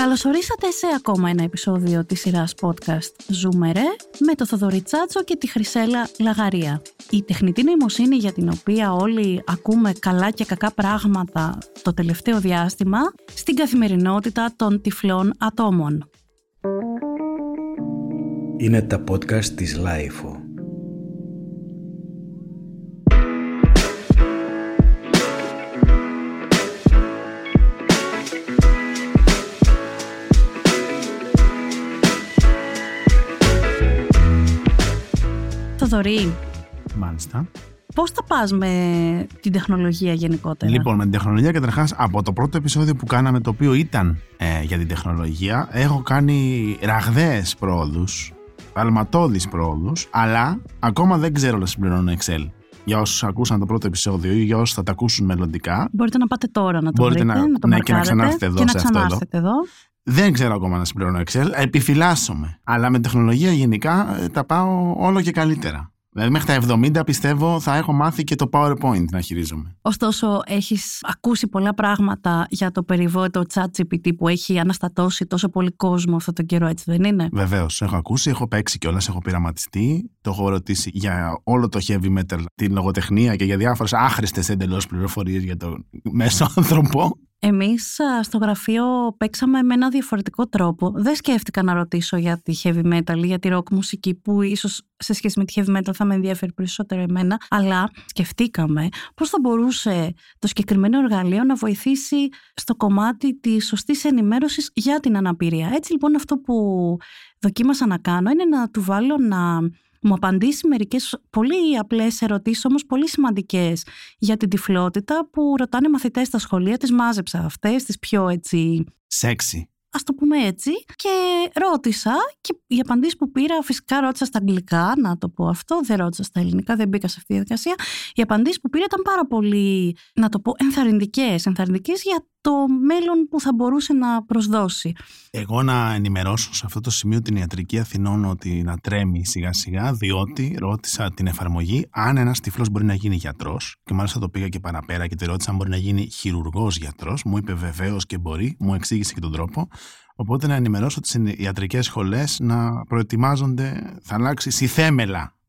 Καλωσορίσατε σε ακόμα ένα επεισόδιο της σειράς podcast Ζούμε ρε με το Θοδωρή Τσάτσο και τη Χρυσέλλα Λαγαρία. Η τεχνητή νοημοσύνη για την οποία όλοι ακούμε καλά και κακά πράγματα το τελευταίο διάστημα στην καθημερινότητα των τυφλών ατόμων. Είναι τα podcast της LiFO. Θοδωρή, Μάλιστα. πώς θα πας με την τεχνολογία γενικότερα; Λοιπόν, με την τεχνολογία καταρχάς από το πρώτο επεισόδιο που κάναμε, το οποίο ήταν ε, για την τεχνολογία, έχω κάνει ραγδαίες πρόοδους, αλματώδεις πρόοδους, αλλά ακόμα δεν ξέρω να συμπληρώνω Excel. Για όσους ακούσαν το πρώτο επεισόδιο ή για όσους θα τα ακούσουν μελλοντικά, Μπορείτε να πάτε τώρα να το Μπορείτε βρείτε, να- να, το ναι, και να μαρκάρετε ξανάρθετε εδώ και να σε αυτό εδώ. ξανάρθετε εδώ. Δεν ξέρω ακόμα να συμπληρώνω Excel. Επιφυλάσσομαι. Αλλά με τεχνολογία γενικά ε, τα πάω όλο και καλύτερα. Δηλαδή μέχρι τα 70 πιστεύω θα έχω μάθει και το PowerPoint να χειρίζομαι. Ωστόσο, έχεις ακούσει πολλά πράγματα για το περιβόητο chat GPT που έχει αναστατώσει τόσο πολύ κόσμο αυτόν τον καιρό, έτσι δεν είναι; Βεβαίως, έχω ακούσει, έχω παίξει κιόλας, έχω πειραματιστεί. Το έχω ρωτήσει για όλο το heavy metal, την λογοτεχνία και για διάφορες άχρηστες εντελώς πληροφορίες για τον μέσο άνθρωπο. Εμείς α, στο γραφείο παίξαμε με ένα διαφορετικό τρόπο. Δεν σκέφτηκα να ρωτήσω για τη heavy metal ή για τη rock μουσική που ίσως σε σχέση με τη heavy metal θα με ενδιαφέρει περισσότερο εμένα, αλλά σκεφτήκαμε πώς θα μπορούσε το συγκεκριμένο εργαλείο να βοηθήσει στο κομμάτι της σωστής ενημέρωσης για την αναπηρία. Έτσι λοιπόν αυτό που δοκίμασα να κάνω είναι να του βάλω να μου απαντήσει μερικές πολύ απλές ερωτήσεις, όμως πολύ σημαντικές για την τυφλότητα που ρωτάνε μαθητές στα σχολεία. Τις μάζεψα αυτές, τις πιο έτσι Σεξι. ας το πούμε έτσι και ρώτησα και οι απαντήσεις που πήρα φυσικά ρώτησα στα αγγλικά να το πω αυτό, δεν ρώτησα στα ελληνικά, δεν μπήκα σε αυτή τη διαδικασία οι απαντήσεις που πήρα ήταν πάρα πολύ να το πω ενθαρρυντικές, ενθαρρυντικές για το μέλλον που θα μπορούσε να προσδώσει. Εγώ να ενημερώσω σε αυτό το σημείο την ιατρική Αθηνών ότι να τρέμει σιγά σιγά, διότι ρώτησα την εφαρμογή αν ένας τυφλός μπορεί να γίνει γιατρός. Και μάλιστα το πήγα και παραπέρα και τη ρώτησα αν μπορεί να γίνει χειρουργός γιατρός. Μου είπε βεβαίως και μπορεί, μου εξήγησε και τον τρόπο. Οπότε να ενημερώσω τις ιατρικές σχολές να προετοιμάζονται, θα αλλάξει συθέμελα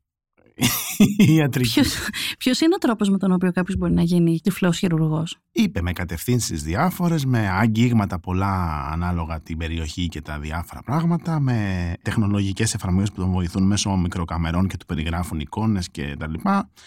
η ιατρική. Ποιος, ποιος είναι ο τρόπος με τον οποίο κάποιος μπορεί να γίνει τυφλός χειρουργός; Είπε με κατευθύνσεις διάφορες, με αγγίγματα πολλά ανάλογα την περιοχή και τα διάφορα πράγματα, με τεχνολογικές εφαρμογές που τον βοηθούν μέσω μικροκαμερών και του περιγράφουν εικόνες κτλ.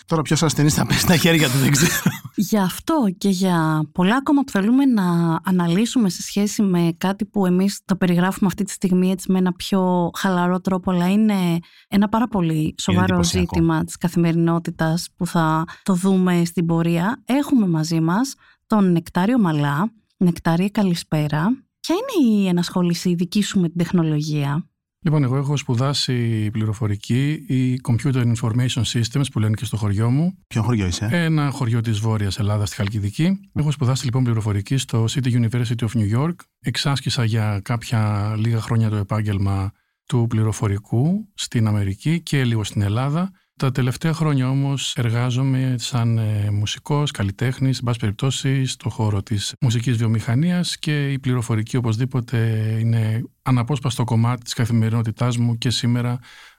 Τώρα ποιος ασθενής θα πέσει στα χέρια του δεν ξέρω. Για αυτό και για πολλά ακόμα που θέλουμε να αναλύσουμε σε σχέση με κάτι που εμείς το περιγράφουμε αυτή τη στιγμή έτσι με ένα πιο χαλαρό τρόπο αλλά είναι ένα πάρα πολύ σοβαρό εντυπωσιακό. ζήτημα της καθημερινότητας που θα το δούμε στην πορεία. Έχουμε μαζί μας τον Νεκτάριο Μαλά. Νεκτάριε καλησπέρα. Ποια είναι η ενασχόληση δική σου με την τεχνολογία; Λοιπόν, εγώ έχω σπουδάσει πληροφορική ή Computer Information Systems που λένε και στο χωριό μου. Ποιο χωριό είσαι, Ένα χωριό της Βόρειας Ελλάδας στη Χαλκιδική. Έχω σπουδάσει λοιπόν πληροφορική στο City University of New York. Εξάσκησα για κάποια λίγα χρόνια το επάγγελμα του πληροφορικού στην Αμερική και λίγο στην Ελλάδα. Τα τελευταία χρόνια όμως εργάζομαι σαν ε, μουσικός, καλλιτέχνης, εν πάση περιπτώσει στο χώρο της μουσικής βιομηχανίας και η πληροφορική οπωσδήποτε είναι αναπόσπαστο κομμάτι της καθημερινότητάς μου και σήμερα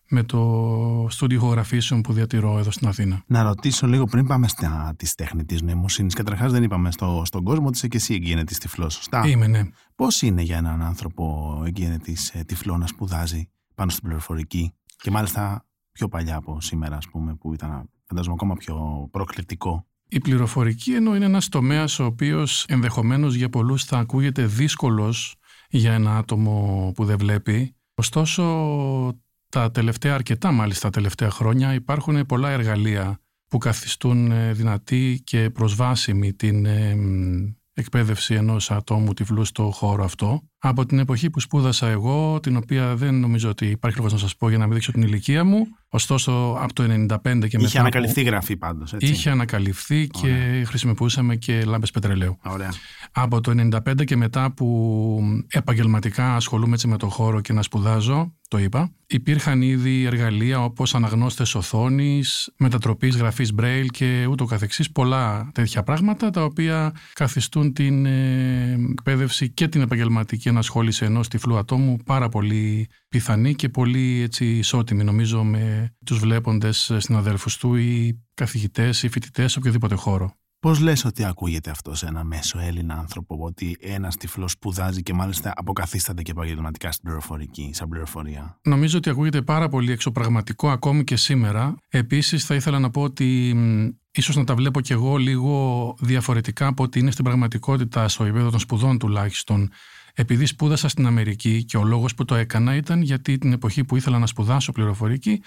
με το στούντιο ηχογραφήσεων που διατηρώ εδώ στην Αθήνα. Να ρωτήσω λίγο πριν πάμε στα της τεχνητή νοημοσύνης. Καταρχάς, δεν είπαμε στο, στον κόσμο ότι είσαι και εσύ εγκαίνετη τυφλό, σωστά; Είμαι, ναι. Πώς είναι για έναν άνθρωπο εγκαίνετη τυφλό να σπουδάζει πάνω στην πληροφορική και μάλιστα πιο παλιά από σήμερα, ας πούμε, που ήταν φαντάζομαι ακόμα πιο προκλητικό. Η πληροφορική ενώ είναι ένας τομέας ο οποίος ενδεχομένως για πολλούς θα ακούγεται δύσκολος για ένα άτομο που δεν βλέπει. Ωστόσο, τα τελευταία, αρκετά μάλιστα τελευταία χρόνια, υπάρχουν πολλά εργαλεία που καθιστούν ε, δυνατή και προσβάσιμη την ε, μ, εκπαίδευση ενός ατόμου τυφλού στο χώρο αυτό. Από την εποχή που σπούδασα εγώ, την οποία δεν νομίζω ότι υπάρχει λόγος να σας πω για να μην δείξω την ηλικία μου, ωστόσο από το 95 και μετά... Είχε που- ανακαλυφθεί γραφή πάντως. Είχε ανακαλυφθεί και χρησιμοποιούσαμε και λάμπες πετρελαίου. Ωραία. Από το 95 και μετά που επαγγελματικά ασχολούμαι έτσι με το χώρο και να σπουδάζω, το είπα, υπήρχαν ήδη εργαλεία όπως αναγνώστες οθόνης, μετατροπής γραφής Braille και ούτω καθεξής, πολλά τέτοια πράγματα τα οποία καθιστούν την ε, εκπαίδευση και την επαγγελματική ενασχόληση ενός τυφλού ατόμου πάρα πολύ πιθανή και πολύ έτσι ισότιμη νομίζω με τους βλέποντες συναδέλφους του ή καθηγητές ή φοιτητές σε οποιοδήποτε χώρο. Πώς λες ότι ακούγεται αυτό σε ένα μέσο Έλληνα άνθρωπο, ότι ένας τυφλός σπουδάζει και μάλιστα αποκαθίσταται και επαγγελματικά στην πληροφορική, σαν πληροφορία; Νομίζω ότι ακούγεται πάρα πολύ εξωπραγματικό ακόμη και σήμερα. Επίσης, θα ήθελα να πω ότι ίσως να τα βλέπω κι εγώ λίγο διαφορετικά από ότι είναι στην πραγματικότητα στο επίπεδο των σπουδών τουλάχιστον. Επειδή σπούδασα στην Αμερική και ο λόγος που το έκανα ήταν γιατί την εποχή που ήθελα να σπουδάσω πληροφορική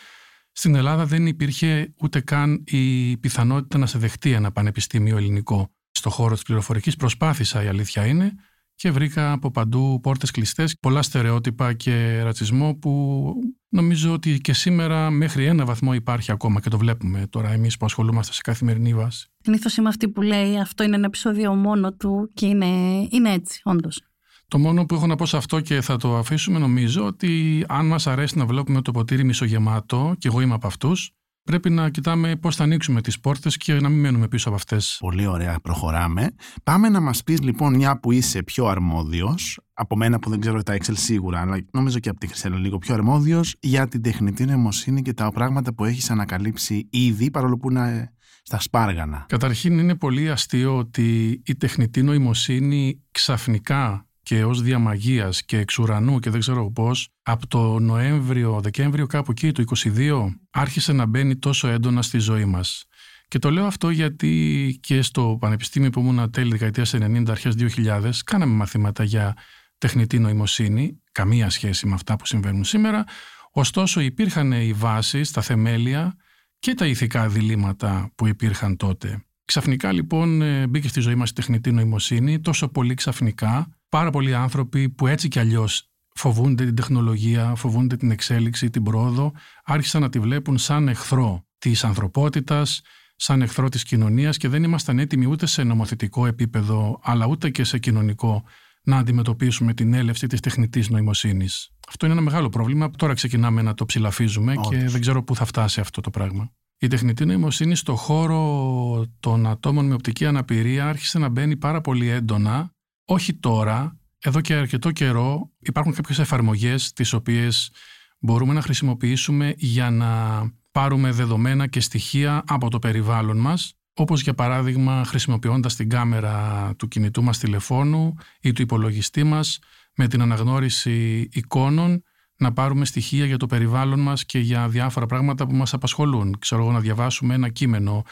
στην Ελλάδα δεν υπήρχε ούτε καν η πιθανότητα να σε δεχτεί ένα πανεπιστήμιο ελληνικό. Στο χώρο της πληροφορικής προσπάθησα, η αλήθεια είναι, και βρήκα από παντού πόρτες κλειστές, πολλά στερεότυπα και ρατσισμό που νομίζω ότι και σήμερα μέχρι ένα βαθμό υπάρχει ακόμα και το βλέπουμε τώρα εμείς που ασχολούμαστε σε καθημερινή βάση. Συνήθως είμαι αυτή που λέει αυτό είναι ένα επεισόδιο μόνο του και είναι, είναι έτσι όντως. Το μόνο που έχω να πω σε αυτό και θα το αφήσουμε νομίζω ότι αν μας αρέσει να βλέπουμε το ποτήρι μισογεμάτο και εγώ είμαι από αυτούς πρέπει να κοιτάμε πώς θα ανοίξουμε τις πόρτες και να μην μένουμε πίσω από αυτές. Πολύ ωραία, προχωράμε. Πάμε να μας πεις λοιπόν μια που είσαι πιο αρμόδιος, από μένα που δεν ξέρω τα Excel σίγουρα, αλλά νομίζω και από τη Χρυσέλα λίγο πιο αρμόδιος, για την τεχνητή νοημοσύνη και τα πράγματα που έχεις ανακαλύψει ήδη, παρόλο που είναι στα σπάργανα. Καταρχήν είναι πολύ αστείο ότι η τεχνητή νοημοσύνη ξαφνικά και ως διαμαγείας και εξ ουρανού και δεν ξέρω πώς, από το Νοέμβριο, Δεκέμβριο κάπου εκεί, το 22, άρχισε να μπαίνει τόσο έντονα στη ζωή μας. Και το λέω αυτό γιατί και στο πανεπιστήμιο που ήμουν τέλη δεκαετίας 90, αρχές 2000, κάναμε μαθήματα για τεχνητή νοημοσύνη, καμία σχέση με αυτά που συμβαίνουν σήμερα, ωστόσο υπήρχαν οι βάσεις, τα θεμέλια και τα ηθικά διλήμματα που υπήρχαν τότε. Ξαφνικά λοιπόν ε, μπήκε στη ζωή μας η τεχνητή νοημοσύνη, τόσο πολύ ξαφνικά, πάρα πολλοί άνθρωποι που έτσι κι αλλιώς φοβούνται την τεχνολογία, φοβούνται την εξέλιξη, την πρόοδο, άρχισαν να τη βλέπουν σαν εχθρό της ανθρωπότητας, σαν εχθρό της κοινωνίας και δεν ήμασταν έτοιμοι ούτε σε νομοθετικό επίπεδο, αλλά ούτε και σε κοινωνικό να αντιμετωπίσουμε την έλευση της τεχνητής νοημοσύνης. Αυτό είναι ένα μεγάλο πρόβλημα. Τώρα ξεκινάμε να το ψηλαφίζουμε και δεν ξέρω πού θα φτάσει αυτό το πράγμα. Η τεχνητή νοημοσύνη στο χώρο των ατόμων με οπτική αναπηρία άρχισε να μπαίνει πάρα πολύ έντονα όχι τώρα, εδώ και αρκετό καιρό υπάρχουν κάποιες εφαρμογές τις οποίες μπορούμε να χρησιμοποιήσουμε για να πάρουμε δεδομένα και στοιχεία από το περιβάλλον μας, όπως για παράδειγμα χρησιμοποιώντας την κάμερα του κινητού μας τηλεφώνου ή του υπολογιστή μας με την αναγνώριση εικόνων να πάρουμε στοιχεία για το περιβάλλον μας και για διάφορα πράγματα που μας απασχολούν. Ξέρω εγώ να διαβάσουμε ένα κείμενο,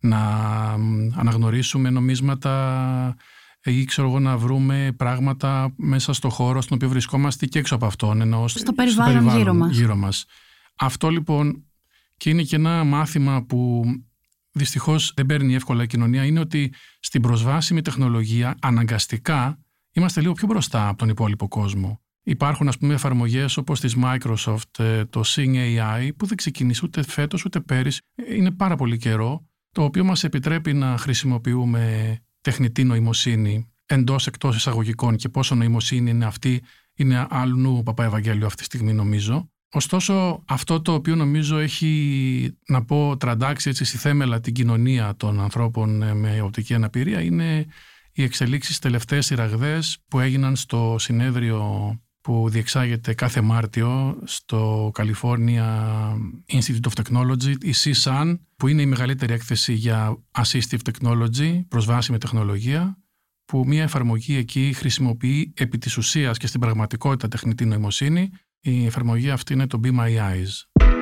να αναγνωρίσουμε νομίσματα ή ξέρω εγώ να βρούμε πράγματα μέσα στο χώρο στον οποίο βρισκόμαστε και έξω από αυτόν. Ενώ στο, περιβάλλον, γύρω, μας. γύρω μας. Αυτό λοιπόν και είναι και ένα μάθημα που δυστυχώς δεν παίρνει εύκολα η κοινωνία είναι ότι στην προσβάσιμη τεχνολογία αναγκαστικά είμαστε λίγο πιο μπροστά από τον υπόλοιπο κόσμο. Υπάρχουν ας πούμε εφαρμογές όπως της Microsoft, ε, το Sing AI που δεν ξεκινήσει ούτε φέτος ούτε πέρυσι. Είναι πάρα πολύ καιρό το οποίο μας επιτρέπει να χρησιμοποιούμε τεχνητή νοημοσύνη εντός εκτός εισαγωγικών και πόσο νοημοσύνη είναι αυτή, είναι άλλου Παπά Ευαγγέλιο αυτή τη στιγμή νομίζω. Ωστόσο, αυτό το οποίο νομίζω έχει, να πω, τραντάξει έτσι στη θέμελα την κοινωνία των ανθρώπων ε, με οπτική αναπηρία είναι οι εξελίξεις τελευταίες σειραγδές που έγιναν στο συνέδριο που διεξάγεται κάθε Μάρτιο στο California Institute of Technology, η CSUN, που είναι η μεγαλύτερη έκθεση για Assistive Technology, προσβάσιμη τεχνολογία, που μια εφαρμογή εκεί χρησιμοποιεί επί της ουσίας και στην πραγματικότητα τεχνητή νοημοσύνη. Η εφαρμογή αυτή είναι το Be My Eyes.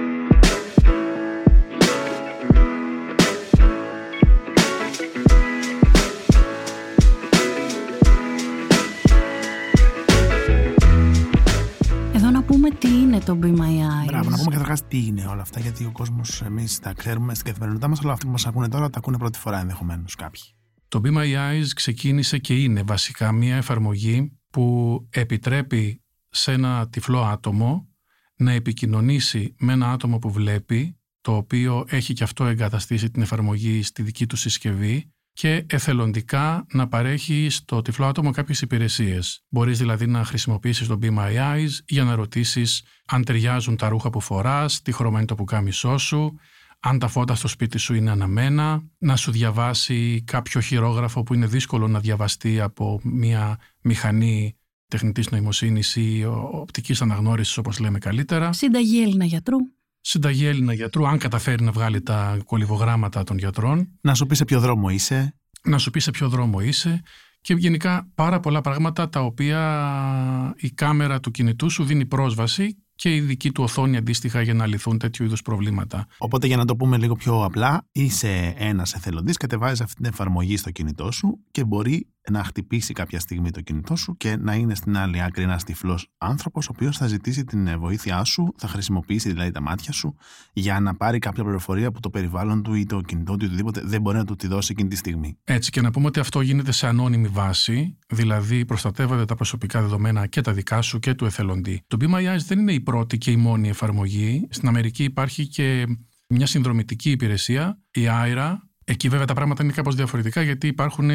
Τι είναι το Be My Eyes; Μπράβο, να πούμε καταρχάς τι είναι όλα αυτά, γιατί ο κόσμος, εμείς τα ξέρουμε στην καθημερινότητά μας, αλλά αυτοί που μας ακούνε τώρα τα ακούνε πρώτη φορά ενδεχομένως κάποιοι. Το Be My Eyes ξεκίνησε και είναι βασικά μια εφαρμογή που επιτρέπει σε ένα τυφλό άτομο να επικοινωνήσει με ένα άτομο που βλέπει, το οποίο έχει και αυτό εγκαταστήσει την εφαρμογή στη δική του συσκευή και εθελοντικά να παρέχει στο τυφλό άτομο κάποιες υπηρεσίες. Μπορείς δηλαδή να χρησιμοποιήσεις το Be My Eyes για να ρωτήσεις αν ταιριάζουν τα ρούχα που φοράς, τι χρώμα είναι το πουκάμισό σου, αν τα φώτα στο σπίτι σου είναι αναμένα, να σου διαβάσει κάποιο χειρόγραφο που είναι δύσκολο να διαβαστεί από μια μηχανή τεχνητής νοημοσύνης ή οπτικής αναγνώρισης όπως λέμε καλύτερα. Συνταγή Έλληνα γιατρού. Συνταγή Έλληνα γιατρού, αν καταφέρει να βγάλει τα κολυβογράμματα των γιατρών. Να σου πει σε ποιο δρόμο είσαι. Να σου πει σε ποιο δρόμο είσαι και γενικά πάρα πολλά πράγματα τα οποία η κάμερα του κινητού σου δίνει πρόσβαση και η δική του οθόνη αντίστοιχα για να λυθούν τέτοιου είδους προβλήματα. Οπότε, για να το πούμε λίγο πιο απλά, είσαι ένας εθελοντής, κατεβάζεις αυτή την εφαρμογή στο κινητό σου και μπορεί να χτυπήσει κάποια στιγμή το κινητό σου και να είναι στην άλλη άκρη ένας τυφλός άνθρωπος, ο οποίος θα ζητήσει την βοήθειά σου, θα χρησιμοποιήσει δηλαδή τα μάτια σου για να πάρει κάποια πληροφορία που το περιβάλλον του ή το κινητό του ή οτιδήποτε δεν μπορεί να του τη δώσει εκείνη τη στιγμή. Έτσι, και να πούμε ότι αυτό γίνεται σε ανώνυμη βάση, δηλαδή προστατεύονται τα προσωπικά δεδομένα και τα δικά σου και του εθελοντή. Το Be My Eyes δεν είναι η πρώτη και η μόνη εφαρμογή. Στην Αμερική υπάρχει και μια συνδρομητική υπηρεσία, η IRA. Εκεί βέβαια τα πράγματα είναι κάπως διαφορετικά γιατί υπάρχουν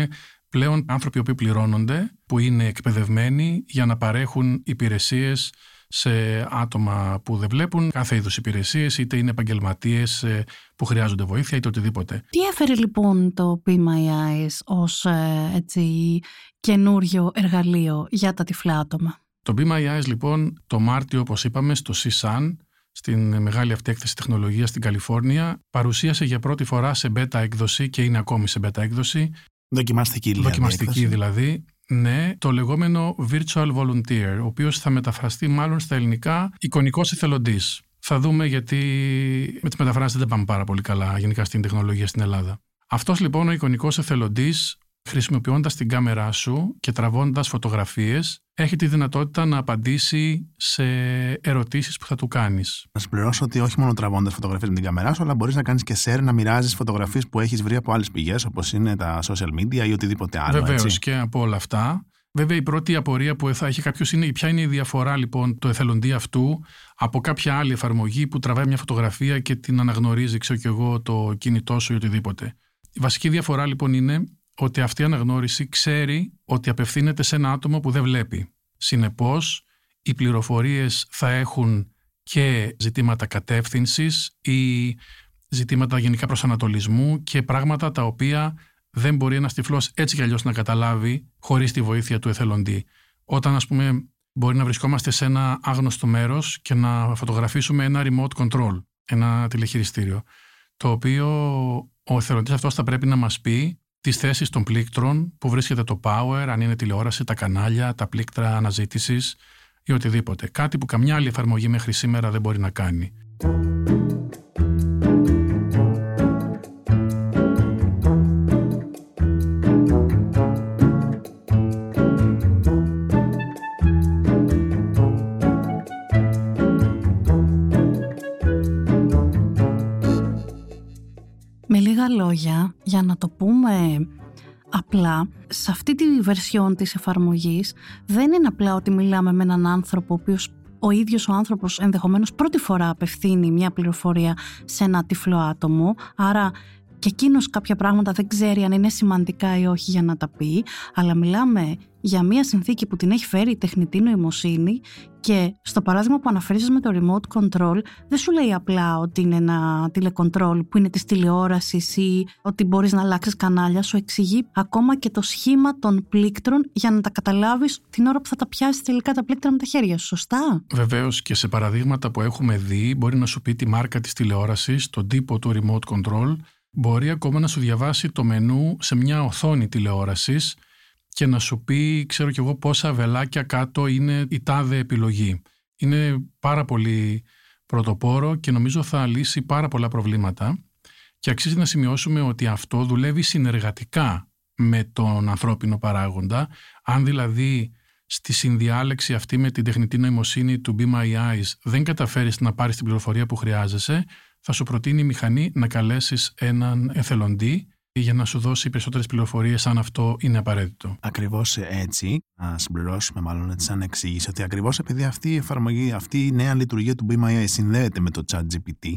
πλέον άνθρωποι που πληρώνονται, που είναι εκπαιδευμένοι για να παρέχουν υπηρεσίες σε άτομα που δεν βλέπουν κάθε είδους υπηρεσίες, είτε είναι επαγγελματίες ε, που χρειάζονται βοήθεια είτε οτιδήποτε. Τι έφερε λοιπόν το Be My Eyes ως ε, έτσι, καινούριο εργαλείο για τα τυφλά άτομα; Το Be My Eyes λοιπόν το Μάρτιο όπως είπαμε στο CSUN στην μεγάλη αυτή έκθεση τεχνολογίας στην Καλιφόρνια παρουσίασε για πρώτη φορά σε beta έκδοση και είναι ακόμη σε beta έκδοση Δοκιμαστική δηλαδή. Δοκιμαστική δηλαδή. Ναι, το λεγόμενο virtual volunteer, ο οποίος θα μεταφραστεί μάλλον στα ελληνικά εικονικός εθελοντής. Θα δούμε γιατί με τις μεταφράσεις δεν πάμε πάρα πολύ καλά γενικά στην τεχνολογία στην Ελλάδα. Αυτός λοιπόν ο εικονικός εθελοντής χρησιμοποιώντας την κάμερά σου και τραβώντας φωτογραφίες, έχει τη δυνατότητα να απαντήσει σε ερωτήσεις που θα του κάνεις. Να συμπληρώσω ότι όχι μόνο τραβώντας φωτογραφίες με την κάμερά σου, αλλά μπορείς να κάνεις και share, να μοιράζεις φωτογραφίες που έχεις βρει από άλλες πηγές, όπως είναι τα social media ή οτιδήποτε άλλο. Βεβαίως και από όλα αυτά. Βέβαια, η πρώτη απορία που θα έχει κάποιος είναι ποια είναι η διαφορά λοιπόν του εθελοντή αυτού από κάποια άλλη εφαρμογή που τραβάει μια φωτογραφία και την αναγνωρίζει, ξέρω κι εγώ, το κινητό σου ή οτιδήποτε. Η βασική διαφορά λοιπόν είναι ότι αυτή η αναγνώριση ξέρει ότι απευθύνεται σε ένα άτομο που δεν βλέπει. Συνεπώς, οι πληροφορίες θα έχουν και ζητήματα κατεύθυνσης ή ζητήματα γενικά προσανατολισμού και πράγματα τα οποία δεν μπορεί ένας τυφλός έτσι κι αλλιώς να καταλάβει χωρίς τη βοήθεια του εθελοντή. Όταν ας πούμε μπορεί να βρισκόμαστε σε ένα άγνωστο μέρος και να φωτογραφίσουμε ένα remote control, ένα τηλεχειριστήριο, το οποίο ο εθελοντής αυτός θα πρέπει να μας πει τις θέσεις των πλήκτρων που βρίσκεται το power, αν είναι τηλεόραση, τα κανάλια, τα πλήκτρα αναζήτησης ή οτιδήποτε. Κάτι που καμιά άλλη εφαρμογή μέχρι σήμερα δεν μπορεί να κάνει. Για να το πούμε απλά, σε αυτή τη βερσιόν της εφαρμογής δεν είναι απλά ότι μιλάμε με έναν άνθρωπο ο οποίος ο ίδιος ο άνθρωπος ενδεχομένως πρώτη φορά απευθύνει μια πληροφορία σε ένα τυφλό άτομο, άρα και εκείνος κάποια πράγματα δεν ξέρει αν είναι σημαντικά ή όχι για να τα πει, αλλά μιλάμε για μια συνθήκη που την έχει φέρει η τεχνητή νοημοσύνη και στο παράδειγμα που αναφέρεις με το remote control δεν σου λέει απλά ότι είναι ένα τηλεκοντρόλ που είναι της τηλεόρασης ή ότι μπορείς να αλλάξεις κανάλια, σου εξηγεί ακόμα και το σχήμα των πλήκτρων για να τα καταλάβεις την ώρα που θα τα πιάσεις τελικά τα πλήκτρα με τα χέρια σου, σωστά; Βεβαίως και σε παραδείγματα που έχουμε δει μπορεί να σου πει τη μάρκα της τηλεόρασης, τον τύπο του remote control μπορεί ακόμα να σου διαβάσει το μενού σε μια οθόνη τηλεόρασης και να σου πει, ξέρω κι εγώ, πόσα βελάκια κάτω είναι η τάδε επιλογή. Είναι πάρα πολύ πρωτοπόρο και νομίζω θα λύσει πάρα πολλά προβλήματα και αξίζει να σημειώσουμε ότι αυτό δουλεύει συνεργατικά με τον ανθρώπινο παράγοντα. Αν δηλαδή στη συνδιάλεξη αυτή με την τεχνητή νοημοσύνη του Be My Eyes δεν καταφέρεις να πάρεις την πληροφορία που χρειάζεσαι, θα σου προτείνει η μηχανή να καλέσεις έναν εθελοντή για να σου δώσει περισσότερες πληροφορίες αν αυτό είναι απαραίτητο. Ακριβώς έτσι, να συμπληρώσουμε μάλλον έτσι σαν εξήγηση, ότι ακριβώς επειδή αυτή η εφαρμογή, αυτή η νέα λειτουργία του Be My συνδέεται με το chat GPT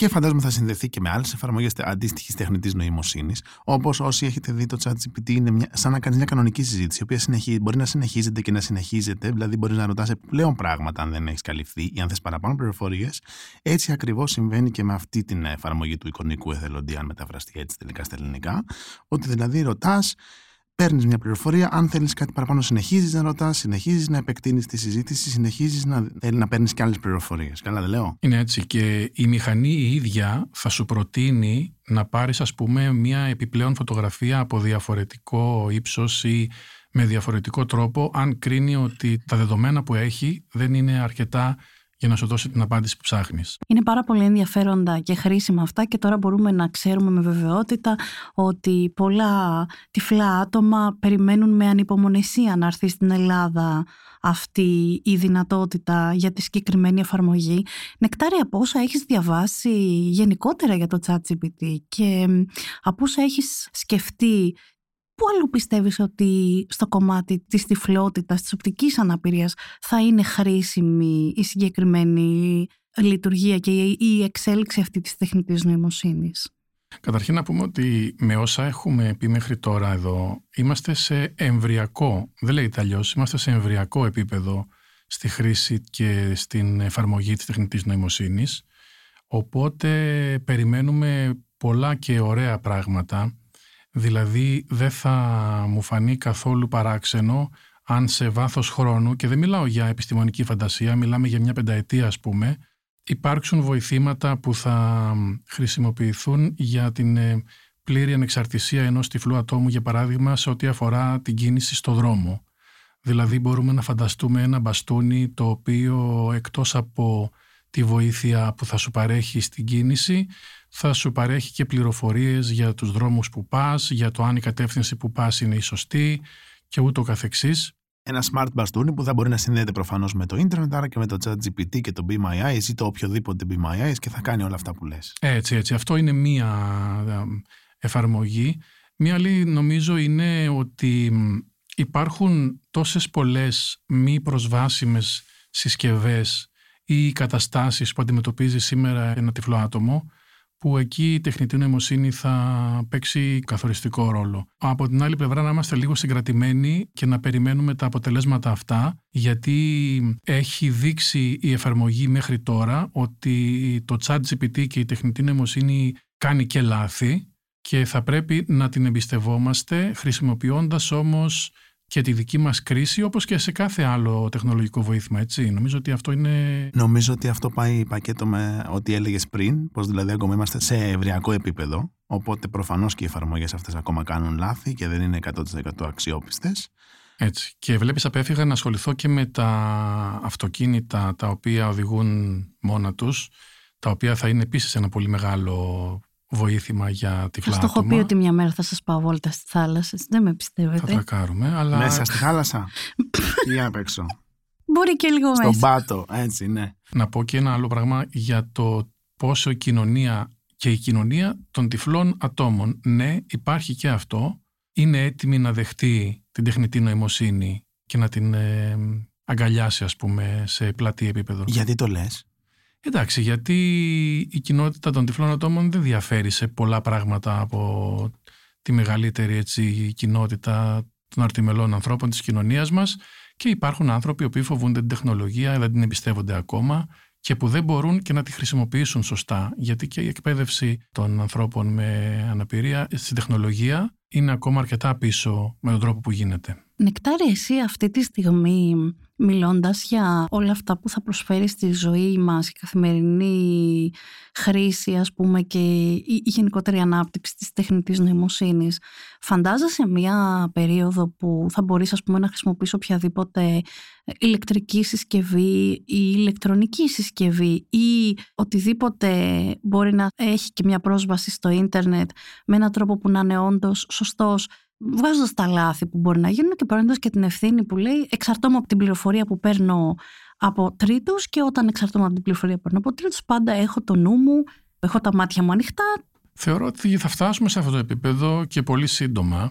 και φαντάζομαι θα συνδεθεί και με άλλες εφαρμογές αντίστοιχης τεχνητής νοημοσύνης. Όπως όσοι έχετε δει το ChatGPT, είναι μια, σαν να κάνεις μια κανονική συζήτηση, η οποία συνεχίζει, μπορεί να συνεχίζεται και να συνεχίζεται. Δηλαδή, μπορείς να ρωτάς πλέον πράγματα αν δεν έχεις καλυφθεί ή αν θες παραπάνω πληροφορίες. Έτσι ακριβώς συμβαίνει και με αυτή την εφαρμογή του εικονικού εθελοντή, αν μεταφραστεί έτσι τελικά στα ελληνικά. Ότι δηλαδή ρωτάς παίρνεις μια πληροφορία. Αν θέλεις κάτι παραπάνω, συνεχίζεις να ρωτάς, συνεχίζεις να επεκτείνεις τη συζήτηση, συνεχίζεις να, να παίρνεις και άλλες πληροφορίες. Καλά, δεν λέω. Είναι έτσι. Και η μηχανή η ίδια θα σου προτείνει να πάρεις, ας πούμε, μια επιπλέον φωτογραφία από διαφορετικό ύψος ή με διαφορετικό τρόπο, αν κρίνει ότι τα δεδομένα που έχει δεν είναι αρκετά για να σου δώσει την απάντηση που ψάχνεις. Είναι πάρα πολύ ενδιαφέροντα και χρήσιμα αυτά και τώρα μπορούμε να ξέρουμε με βεβαιότητα ότι πολλά τυφλά άτομα περιμένουν με ανυπομονησία να έρθει στην Ελλάδα αυτή η δυνατότητα για τη συγκεκριμένη εφαρμογή. Νεκτάρια, από όσα έχεις διαβάσει γενικότερα για το ChatGPT και από όσα έχεις σκεφτεί Πού αλλού πιστεύεις ότι στο κομμάτι της τυφλότητας, της οπτικής αναπηρίας θα είναι χρήσιμη η συγκεκριμένη λειτουργία και η εξέλιξη αυτή της τεχνητής νοημοσύνης; Καταρχήν να πούμε ότι με όσα έχουμε πει μέχρι τώρα εδώ είμαστε σε εμβριακό, δεν λέγεται αλλιώ, είμαστε σε εμβριακό επίπεδο στη χρήση και στην εφαρμογή της τεχνητής νοημοσύνης οπότε περιμένουμε πολλά και ωραία πράγματα Δηλαδή δεν θα μου φανεί καθόλου παράξενο αν σε βάθος χρόνου, και δεν μιλάω για επιστημονική φαντασία, μιλάμε για μια πενταετία ας πούμε, υπάρξουν βοηθήματα που θα χρησιμοποιηθούν για την ε, πλήρη ανεξαρτησία ενός τυφλού ατόμου, για παράδειγμα, σε ό,τι αφορά την κίνηση στο δρόμο. Δηλαδή μπορούμε να φανταστούμε ένα μπαστούνι το οποίο εκτός από τη βοήθεια που θα σου παρέχει στην κίνηση θα σου παρέχει και πληροφορίες για τους δρόμους που πας, για το αν η κατεύθυνση που πας είναι η σωστή και ούτω καθεξής. Ένα smart μπαστούνι που θα μπορεί να συνδέεται προφανώς με το ίντερνετ, άρα και με το chat GPT και το Be My Eyes ή το οποιοδήποτε Be My Eyes και θα κάνει όλα αυτά που λες. Έτσι, έτσι. Αυτό είναι μία εφαρμογή. Μία άλλη νομίζω είναι ότι υπάρχουν τόσες πολλές μη προσβάσιμες συσκευές ή καταστάσεις που αντιμετωπίζει σήμερα ένα τυφλό άτομο που εκεί η τεχνητή νοημοσύνη θα παίξει καθοριστικό ρόλο. Από την άλλη πλευρά να είμαστε λίγο συγκρατημένοι και να περιμένουμε τα αποτελέσματα αυτά γιατί έχει δείξει η εφαρμογή μέχρι τώρα ότι το chat GPT και η τεχνητή νοημοσύνη κάνει και λάθη και θα πρέπει να την εμπιστευόμαστε χρησιμοποιώντας όμως και τη δική μας κρίση όπως και σε κάθε άλλο τεχνολογικό βοήθημα, έτσι. Νομίζω ότι αυτό είναι... Νομίζω ότι αυτό πάει πακέτο με ό,τι έλεγες πριν, πως δηλαδή ακόμα είμαστε σε ευριακό επίπεδο, οπότε προφανώς και οι εφαρμογές αυτές ακόμα κάνουν λάθη και δεν είναι 100% αξιόπιστες. Έτσι. Και βλέπεις απέφυγα να ασχοληθώ και με τα αυτοκίνητα τα οποία οδηγούν μόνα τους, τα οποία θα είναι επίσης ένα πολύ μεγάλο βοήθημα για τη άτομα. Σας το έχω πει ότι μια μέρα θα σας πάω βόλτα στη θάλασσα. Δεν με πιστεύετε. Θα τα κάνουμε, αλλά... Μέσα στη θάλασσα ή απ' έξω; Μπορεί και λίγο μέσα. Στον πάτο, έτσι, ναι. Να πω και ένα άλλο πράγμα για το πόσο η κοινωνία και η κοινωνία των τυφλών ατόμων, ναι, υπάρχει και αυτό, είναι έτοιμη να δεχτεί την τεχνητή νοημοσύνη και να την ε, αγκαλιάσει, ας πούμε, σε πλατή επίπεδο. Γιατί το λες; Εντάξει, γιατί η κοινότητα των τυφλών ατόμων δεν διαφέρει σε πολλά πράγματα από τη μεγαλύτερη έτσι, κοινότητα των αρτιμελών ανθρώπων της κοινωνίας μας και υπάρχουν άνθρωποι που φοβούνται την τεχνολογία, δεν την εμπιστεύονται ακόμα και που δεν μπορούν και να τη χρησιμοποιήσουν σωστά. Γιατί και η εκπαίδευση των ανθρώπων με αναπηρία στην τεχνολογία είναι ακόμα αρκετά πίσω με τον τρόπο που γίνεται. Νεκτάρι, εσύ αυτή τη στιγμή μιλώντας για όλα αυτά που θα προσφέρει στη ζωή μας, η καθημερινή χρήση ας πούμε και η γενικότερη ανάπτυξη της τεχνητής νοημοσύνης, φαντάζεσαι μια περίοδο που θα μπορείς ας πούμε να χρησιμοποιήσει οποιαδήποτε ηλεκτρική συσκευή ή ηλεκτρονική συσκευή ή οτιδήποτε μπορεί να έχει και μια πρόσβαση στο ίντερνετ με έναν τρόπο που να είναι όντως σωστός βγάζοντα τα λάθη που μπορεί να γίνουν και παίρνοντας και την ευθύνη που λέει εξαρτώμαι από την πληροφορία που παίρνω από τρίτους και όταν εξαρτώμαι από την πληροφορία που παίρνω από τρίτους, πάντα έχω το νου μου, έχω τα μάτια μου ανοιχτά. Θεωρώ ότι θα φτάσουμε σε αυτό το επίπεδο και πολύ σύντομα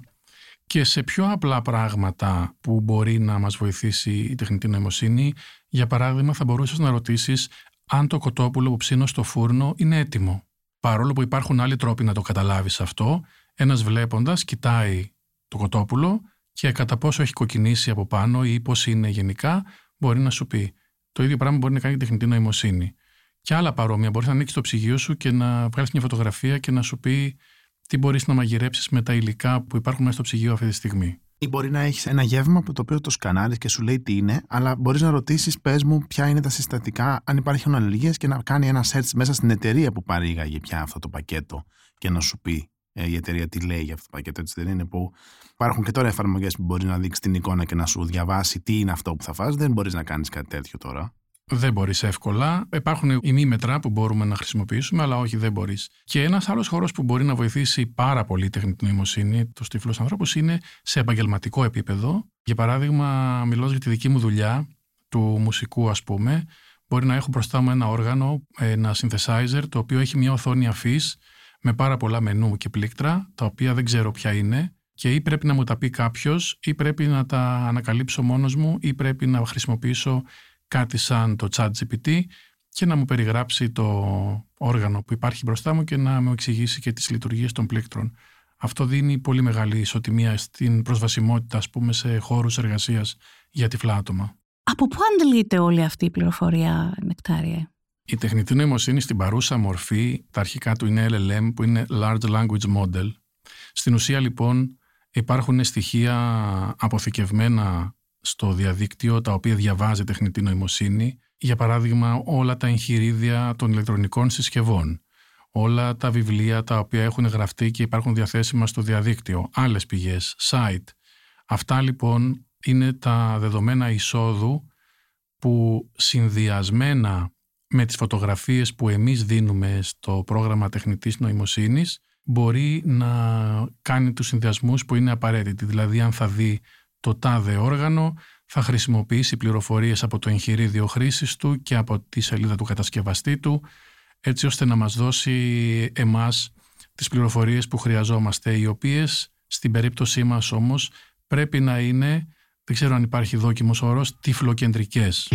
και σε πιο απλά πράγματα που μπορεί να μας βοηθήσει η τεχνητή νοημοσύνη. Για παράδειγμα, θα μπορούσες να ρωτήσεις αν το κοτόπουλο που ψήνω στο φούρνο είναι έτοιμο. Παρόλο που υπάρχουν άλλοι τρόποι να το καταλάβεις αυτό, ένας βλέποντας κοιτάει το κοτόπουλο και κατά πόσο έχει κοκκινήσει από πάνω ή πώς είναι γενικά μπορεί να σου πει. Το ίδιο πράγμα μπορεί να κάνει η τεχνητή νοημοσύνη. Και άλλα παρόμοια. Μπορείς να ανοίξεις το ψυγείο σου και να βγάλεις μια φωτογραφία και να σου πει τι μπορείς να μαγειρέψεις με τα υλικά που υπάρχουν μέσα στο ψυγείο αυτή τη στιγμή. Ή μπορεί να έχεις ένα γεύμα που το οποίο το σκανάρεις και σου λέει τι είναι, αλλά μπορείς να ρωτήσεις, πες μου, ποια είναι τα συστατικά, αν υπάρχουν αλληλεγγύε και να κάνει ένα search μέσα στην εταιρεία που παρήγαγε πια αυτό το πακέτο και να σου πει ε, η εταιρεία τι λέει για αυτό το πακέτο. Έτσι δεν είναι που υπάρχουν και τώρα εφαρμογές που μπορείς να δείξεις την εικόνα και να σου διαβάσει τι είναι αυτό που θα φας. Δεν μπορείς να κάνεις κάτι τέτοιο τώρα. Δεν μπορείς εύκολα. Υπάρχουν ημίμετρα που μπορούμε να χρησιμοποιήσουμε, αλλά όχι, δεν μπορείς. Και ένας άλλος χώρος που μπορεί να βοηθήσει πάρα πολύ η τεχνητή νοημοσύνη του τυφλού ανθρώπους είναι σε επαγγελματικό επίπεδο. Για παράδειγμα, μιλώ για τη δική μου δουλειά του μουσικού, ας πούμε. Μπορεί να έχω μπροστά μου ένα όργανο, ένα synthesizer, το οποίο έχει μια οθόνη αφής με πάρα πολλά μενού και πλήκτρα, τα οποία δεν ξέρω ποια είναι και ή πρέπει να μου τα πει κάποιος, ή πρέπει να τα ανακαλύψω μόνος μου, ή πρέπει να χρησιμοποιήσω κάτι σαν το chat GPT και να μου περιγράψει το όργανο που υπάρχει μπροστά μου και να μου εξηγήσει και τις λειτουργίες των πλήκτρων. Αυτό δίνει πολύ μεγάλη ισοτιμία στην προσβασιμότητα, ας πούμε, σε χώρους εργασίας για τυφλά άτομα. Από πού αντλείται όλη αυτή η πληροφορία, Νεκτάρια; Η τεχνητή νοημοσύνη στην παρούσα μορφή, τα αρχικά του είναι LLM, που είναι Large Language Model. Στην ουσία, λοιπόν, υπάρχουν στοιχεία αποθηκευμένα στο διαδίκτυο τα οποία διαβάζει τεχνητή νοημοσύνη, για παράδειγμα όλα τα εγχειρίδια των ηλεκτρονικών συσκευών, όλα τα βιβλία τα οποία έχουν γραφτεί και υπάρχουν διαθέσιμα στο διαδίκτυο, άλλες πηγές, site. Αυτά λοιπόν είναι τα δεδομένα εισόδου που συνδυασμένα με τις φωτογραφίες που εμείς δίνουμε στο πρόγραμμα τεχνητής νοημοσύνης μπορεί να κάνει τους συνδυασμούς που είναι απαραίτητοι. Δηλαδή αν θα δει το τάδε όργανο θα χρησιμοποιήσει πληροφορίες από το εγχειρίδιο χρήσης του και από τη σελίδα του κατασκευαστή του έτσι ώστε να μας δώσει εμάς τις πληροφορίες που χρειαζόμαστε οι οποίες στην περίπτωσή μας όμως πρέπει να είναι, δεν ξέρω αν υπάρχει δόκιμος όρος, τυφλοκεντρικές.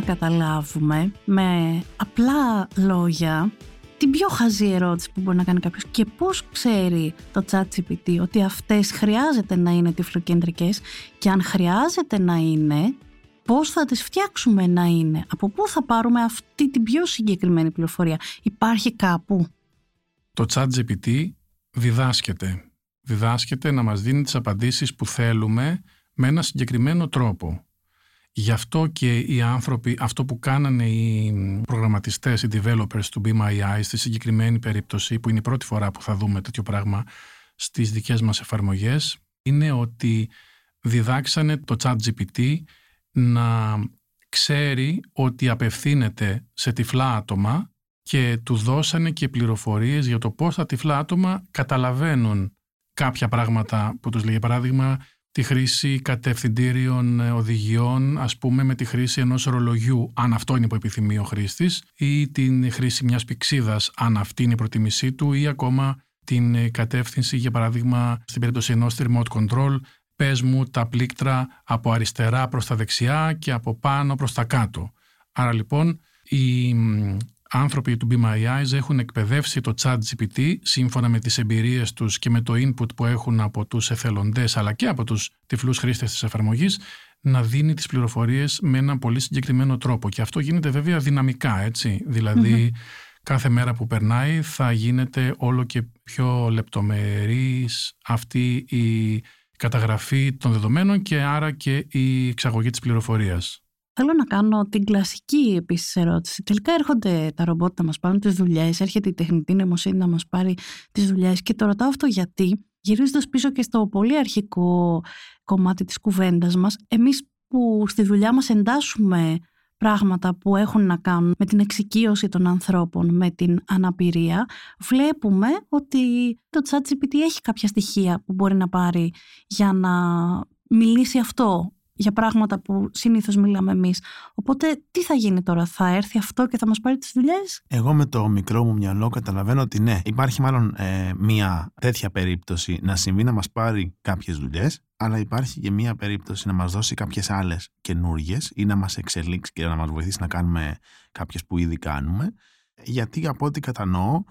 Καταλάβουμε με απλά λόγια την πιο χαζή ερώτηση που μπορεί να κάνει κάποιος και πώς ξέρει το ChatGPT ότι αυτές χρειάζεται να είναι τυφλοκεντρικές και αν χρειάζεται να είναι πώς θα τις φτιάξουμε να είναι, από πού θα πάρουμε αυτή την πιο συγκεκριμένη πληροφορία; Υπάρχει κάπου; Το ChatGPT διδάσκεται. Διδάσκεται να μας δίνει τις απαντήσεις που θέλουμε με ένα συγκεκριμένο τρόπο. Γι' αυτό και οι άνθρωποι, αυτό που κάνανε οι προγραμματιστές, οι developers του Be My Eyes, στη συγκεκριμένη περίπτωση, που είναι η πρώτη φορά που θα δούμε τέτοιο πράγμα στις δικές μας εφαρμογές, είναι ότι διδάξανε το chat GPT να ξέρει ότι απευθύνεται σε τυφλά άτομα και του δώσανε και πληροφορίες για το πώς τα τυφλά άτομα καταλαβαίνουν κάποια πράγματα που τους λέει. Για παράδειγμα, τη χρήση κατευθυντήριων ε, οδηγιών, ας πούμε με τη χρήση ενός ρολογιού, αν αυτό είναι που επιθυμεί ο χρήστης, ή την χρήση μιας πηξίδας, αν αυτή είναι η προτιμησή του, ή ακόμα την ε, κατεύθυνση, για παράδειγμα, στην περίπτωση ενός remote control, πες μου τα πλήκτρα από αριστερά προς τα δεξιά και από πάνω προς τα κάτω. Άρα λοιπόν η άνθρωποι του Be My Eyes έχουν εκπαιδεύσει το chat GPT σύμφωνα με τις εμπειρίες τους και με το input που έχουν από τους εθελοντές αλλά και από τους τυφλούς χρήστες της εφαρμογής να δίνει τις πληροφορίες με έναν πολύ συγκεκριμένο τρόπο. Και αυτό γίνεται βέβαια δυναμικά έτσι. Δηλαδή κάθε μέρα που περνάει θα γίνεται όλο και πιο λεπτομερής αυτή η καταγραφή των δεδομένων και άρα και η εξαγωγή της πληροφορίας. Θέλω να κάνω την κλασική επίσης ερώτηση. Τελικά έρχονται τα ρομπότ να μας πάρουν τις δουλειές, έρχεται η τεχνητή νοημοσύνη να μας πάρει τις δουλειές. Και το ρωτάω αυτό γιατί, γυρίζοντας πίσω και στο πολύ αρχικό κομμάτι της κουβέντας μας, εμείς που στη δουλειά μας εντάσσουμε πράγματα που έχουν να κάνουν με την εξοικείωση των ανθρώπων, με την αναπηρία, βλέπουμε ότι το ChatGPT έχει κάποια στοιχεία που μπορεί να πάρει για να μιλήσει αυτό για πράγματα που συνήθως μιλάμε εμείς. Οπότε τι θα γίνει τώρα, θα έρθει αυτό και θα μας πάρει τις δουλειές; Εγώ με το μικρό μου μυαλό καταλαβαίνω ότι ναι, υπάρχει μάλλον ε, μια τέτοια περίπτωση να συμβεί να μας πάρει κάποιες δουλειές, αλλά υπάρχει και μια περίπτωση να μας δώσει κάποιες άλλες καινούργιες ή να μας εξελίξει και να μας βοηθήσει να κάνουμε κάποιες που ήδη κάνουμε. Γιατί από ό,τι κατανοώ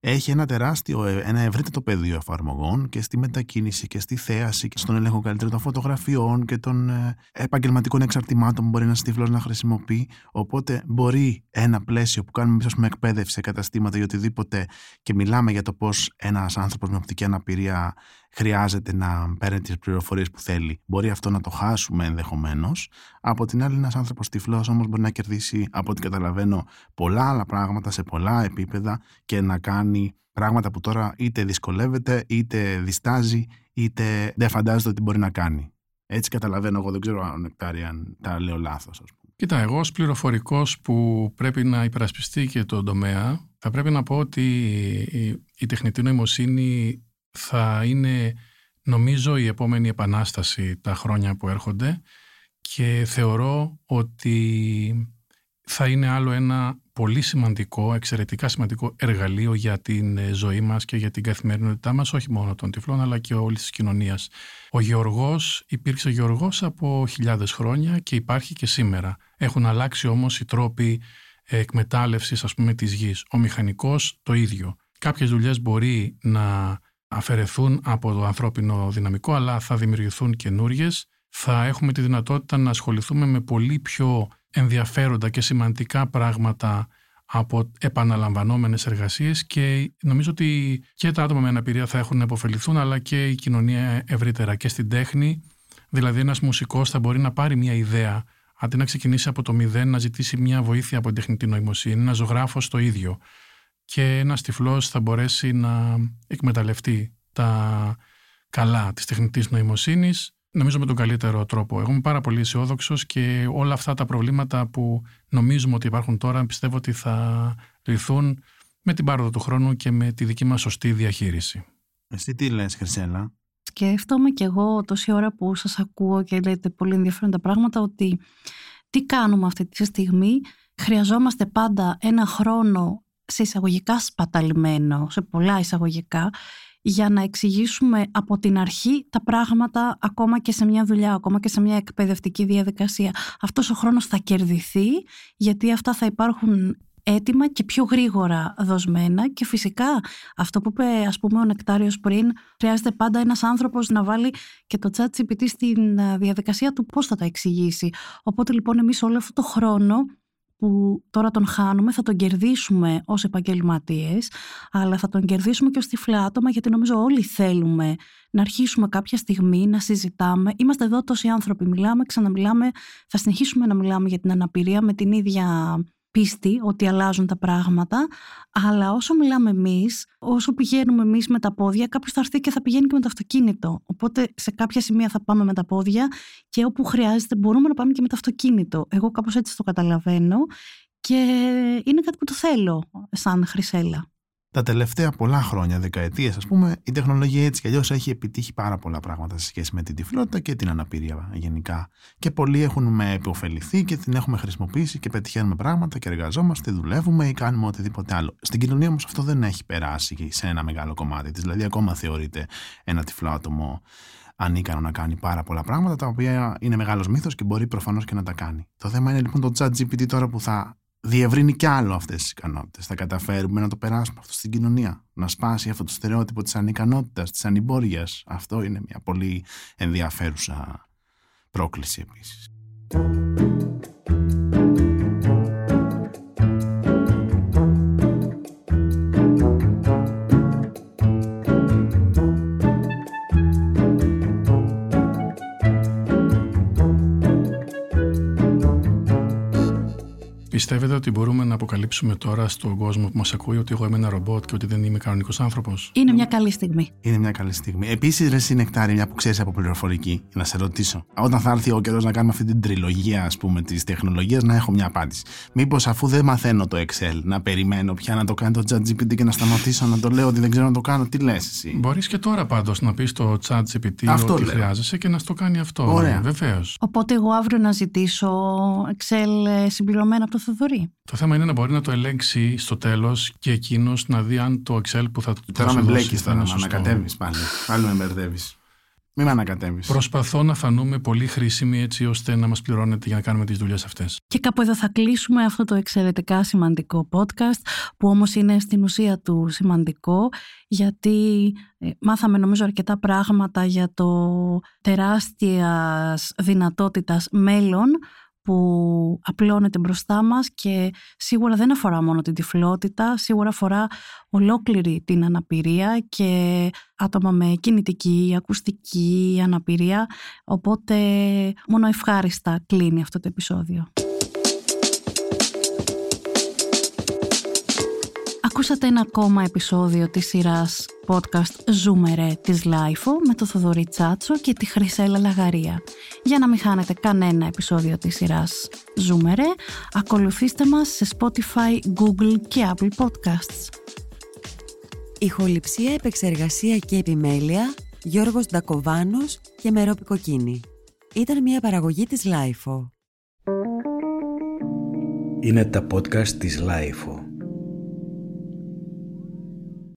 έχει ένα τεράστιο, ε, ένα ευρύτερο πεδίο εφαρμογών και στη μετακίνηση και στη θέαση και στον έλεγχο καλύτερο των φωτογραφιών και των ε, επαγγελματικών εξαρτημάτων που μπορεί ένα τύφλο να χρησιμοποιεί. Οπότε μπορεί ένα πλαίσιο που κάνουμε εμείς με εκπαίδευση σε καταστήματα ή οτιδήποτε και μιλάμε για το πώς ένας άνθρωπος με οπτική αναπηρία χρειάζεται να παίρνει τις πληροφορίες που θέλει. Μπορεί αυτό να το χάσουμε ενδεχομένως. Από την άλλη, ένας άνθρωπος τυφλός όμως μπορεί να κερδίσει, από ό,τι καταλαβαίνω, πολλά άλλα πράγματα σε πολλά επίπεδα και να κάνει πράγματα που τώρα είτε δυσκολεύεται, είτε διστάζει, είτε δεν φαντάζεται ότι μπορεί να κάνει. Έτσι καταλαβαίνω εγώ, δεν ξέρω αν Νεκτάρι αν τα λέω λάθος. Ας πούμε. Κοίτα, εγώ ως πληροφορικός που πρέπει να υπερασπιστεί και τον τομέα, θα πρέπει να πω ότι η τεχνητή νοημοσύνη θα είναι νομίζω η επόμενη επανάσταση τα χρόνια που έρχονται και θεωρώ ότι θα είναι άλλο ένα πολύ σημαντικό, εξαιρετικά σημαντικό εργαλείο για την ε, ζωή μας και για την καθημερινότητά μας, όχι μόνο των τυφλών αλλά και όλης της κοινωνίας. Ο Γεωργός υπήρξε Γεωργός από χιλιάδες χρόνια και υπάρχει και σήμερα. Έχουν αλλάξει όμως οι τρόποι εκμετάλλευσης ας πούμε της γης. Ο μηχανικός το ίδιο. Κάποιες δουλειές μπορεί να αφαιρεθούν από το ανθρώπινο δυναμικό, αλλά θα δημιουργηθούν καινούριες. Θα έχουμε τη δυνατότητα να ασχοληθούμε με πολύ πιο ενδιαφέροντα και σημαντικά πράγματα από επαναλαμβανόμενες εργασίες και νομίζω ότι και τα άτομα με αναπηρία θα έχουν επωφεληθούν αλλά και η κοινωνία ευρύτερα και στην τέχνη. Δηλαδή ένας μουσικός θα μπορεί να πάρει μια ιδέα αντί να ξεκινήσει από το μηδέν να ζητήσει μια βοήθεια από την τεχνητή νοημοσύνη, ένα ζωγράφος το ίδιο και ένας τυφλός θα μπορέσει να εκμεταλλευτεί τα καλά της τεχνητής νοημοσύνης νομίζω με τον καλύτερο τρόπο. Εγώ είμαι πάρα πολύ αισιόδοξο και όλα αυτά τα προβλήματα που νομίζουμε ότι υπάρχουν τώρα πιστεύω ότι θα λυθούν με την πάροδο του χρόνου και με τη δική μας σωστή διαχείριση. Εσύ τι λες Χρυσέλα; Σκέφτομαι κι εγώ τόση ώρα που σας ακούω και λέτε πολύ ενδιαφέροντα πράγματα ότι τι κάνουμε αυτή τη στιγμή. Χρειαζόμαστε πάντα ένα χρόνο σε εισαγωγικά σπαταλημένο, σε πολλά εισαγωγικά, για να εξηγήσουμε από την αρχή τα πράγματα ακόμα και σε μια δουλειά, ακόμα και σε μια εκπαιδευτική διαδικασία. Αυτός ο χρόνος θα κερδιθεί γιατί αυτά θα υπάρχουν έτοιμα και πιο γρήγορα δοσμένα και φυσικά αυτό που είπε ας πούμε ο Νεκτάριος πριν χρειάζεται πάντα ένας άνθρωπος να βάλει και το chat GPT στην διαδικασία του πώς θα τα εξηγήσει. Οπότε λοιπόν εμείς όλο αυτό το χρόνο που τώρα τον χάνουμε θα τον κερδίσουμε ως επαγγελματίες αλλά θα τον κερδίσουμε και ως τυφλά άτομα γιατί νομίζω όλοι θέλουμε να αρχίσουμε κάποια στιγμή να συζητάμε. Είμαστε εδώ τόσοι άνθρωποι, μιλάμε, ξαναμιλάμε, θα συνεχίσουμε να μιλάμε για την αναπηρία με την ίδια πίστη ότι αλλάζουν τα πράγματα, αλλά όσο μιλάμε εμείς, όσο πηγαίνουμε εμείς με τα πόδια, κάποιος θα έρθει και θα πηγαίνει και με το αυτοκίνητο. Οπότε σε κάποια σημεία θα πάμε με τα πόδια και όπου χρειάζεται μπορούμε να πάμε και με το αυτοκίνητο. Εγώ κάπως έτσι το καταλαβαίνω και είναι κάτι που το θέλω σαν Χρυσέλα τα τελευταία πολλά χρόνια, δεκαετίες ας πούμε, η τεχνολογία έτσι κι αλλιώς έχει επιτύχει πάρα πολλά πράγματα σε σχέση με την τυφλότητα και την αναπηρία γενικά. Και πολλοί έχουν με επωφεληθεί και την έχουμε χρησιμοποιήσει και πετυχαίνουμε πράγματα και εργαζόμαστε, δουλεύουμε ή κάνουμε οτιδήποτε άλλο. Στην κοινωνία όμως αυτό δεν έχει περάσει σε ένα μεγάλο κομμάτι της. Δηλαδή ακόμα θεωρείται ένα τυφλό άτομο ανίκανο να κάνει πάρα πολλά πράγματα τα οποία είναι μεγάλος μύθος και μπορεί προφανώς και να τα κάνει. Το θέμα είναι λοιπόν το chat GPT τώρα που θα διευρύνει κι άλλο αυτές τις ικανότητες. Θα καταφέρουμε να το περάσουμε αυτό στην κοινωνία. Να σπάσει αυτό το στερεότυπο της ανικανότητας, της ανυμπόριας. Αυτό είναι μια πολύ ενδιαφέρουσα πρόκληση επίσης. Πιστεύετε ότι μπορούμε να αποκαλύψουμε τώρα στον κόσμο που μας ακούει ότι εγώ είμαι ένα ρομπότ και ότι δεν είμαι κανονικός άνθρωπος; Είναι μια καλή στιγμή. Είναι μια καλή στιγμή. Επίσης, ρε Συνεκτάρη, μια που ξέρεις από πληροφορική, να σε ρωτήσω. Όταν θα έρθει ο καιρός να κάνουμε αυτή την τριλογία, ας πούμε, της τεχνολογίας, να έχω μια απάντηση. Μήπως αφού δεν μαθαίνω το Excel, να περιμένω πια να το κάνει το ChatGPT και να σταματήσω να το λέω ότι δεν ξέρω να το κάνω, τι λες εσύ; Μπορείς και τώρα πάντως να πεις στο ChatGPT Αυτό ότι λέω. χρειάζεσαι και να στο κάνει αυτό. Ωραία. Βεβαίως. Οπότε εγώ αύριο να ζητήσω Excel ε, συμπληρωμένο από το Θοδωρή. Το θέμα είναι να μπορεί να το ελέγξει στο τέλος και εκείνος να δει αν το Excel που θα του Τώρα θα με σου δώσει μπλέκεις θα τώρα, είναι με σωστό. ανακατεύεις πάλι. Πάλι με μπερδεύεις. Μην με ανακατεύεις. Προσπαθώ να φανούμε πολύ χρήσιμοι έτσι ώστε να μας πληρώνετε για να κάνουμε τις δουλειές αυτές. Και κάπου εδώ θα κλείσουμε αυτό το εξαιρετικά σημαντικό podcast που όμως είναι στην ουσία του σημαντικό γιατί ε, μάθαμε νομίζω αρκετά πράγματα για το τεράστιας δυνατότητας μέλλον που απλώνεται μπροστά μας και σίγουρα δεν αφορά μόνο την τυφλότητα, σίγουρα αφορά ολόκληρη την αναπηρία και άτομα με κινητική, ακουστική αναπηρία, οπότε μόνο ευχάριστα κλείνει αυτό το επεισόδιο. Ακούσατε ένα ακόμα επεισόδιο της σειράς podcast Ζούμε ρε της LiFO με το Θοδωρή Τσάτσο και τη Χρυσέλλα Λαγαρία. Για να μην χάνετε κανένα επεισόδιο της σειράς Ζούμε ρε, ακολουθήστε μας σε Spotify, Google και Apple Podcasts. Ηχοληψία, επεξεργασία και επιμέλεια Γιώργος Ντακοβάνος και Μερόπη Κοκκίνη. Ήταν μια παραγωγή της LiFO. Είναι τα podcast της LiFO.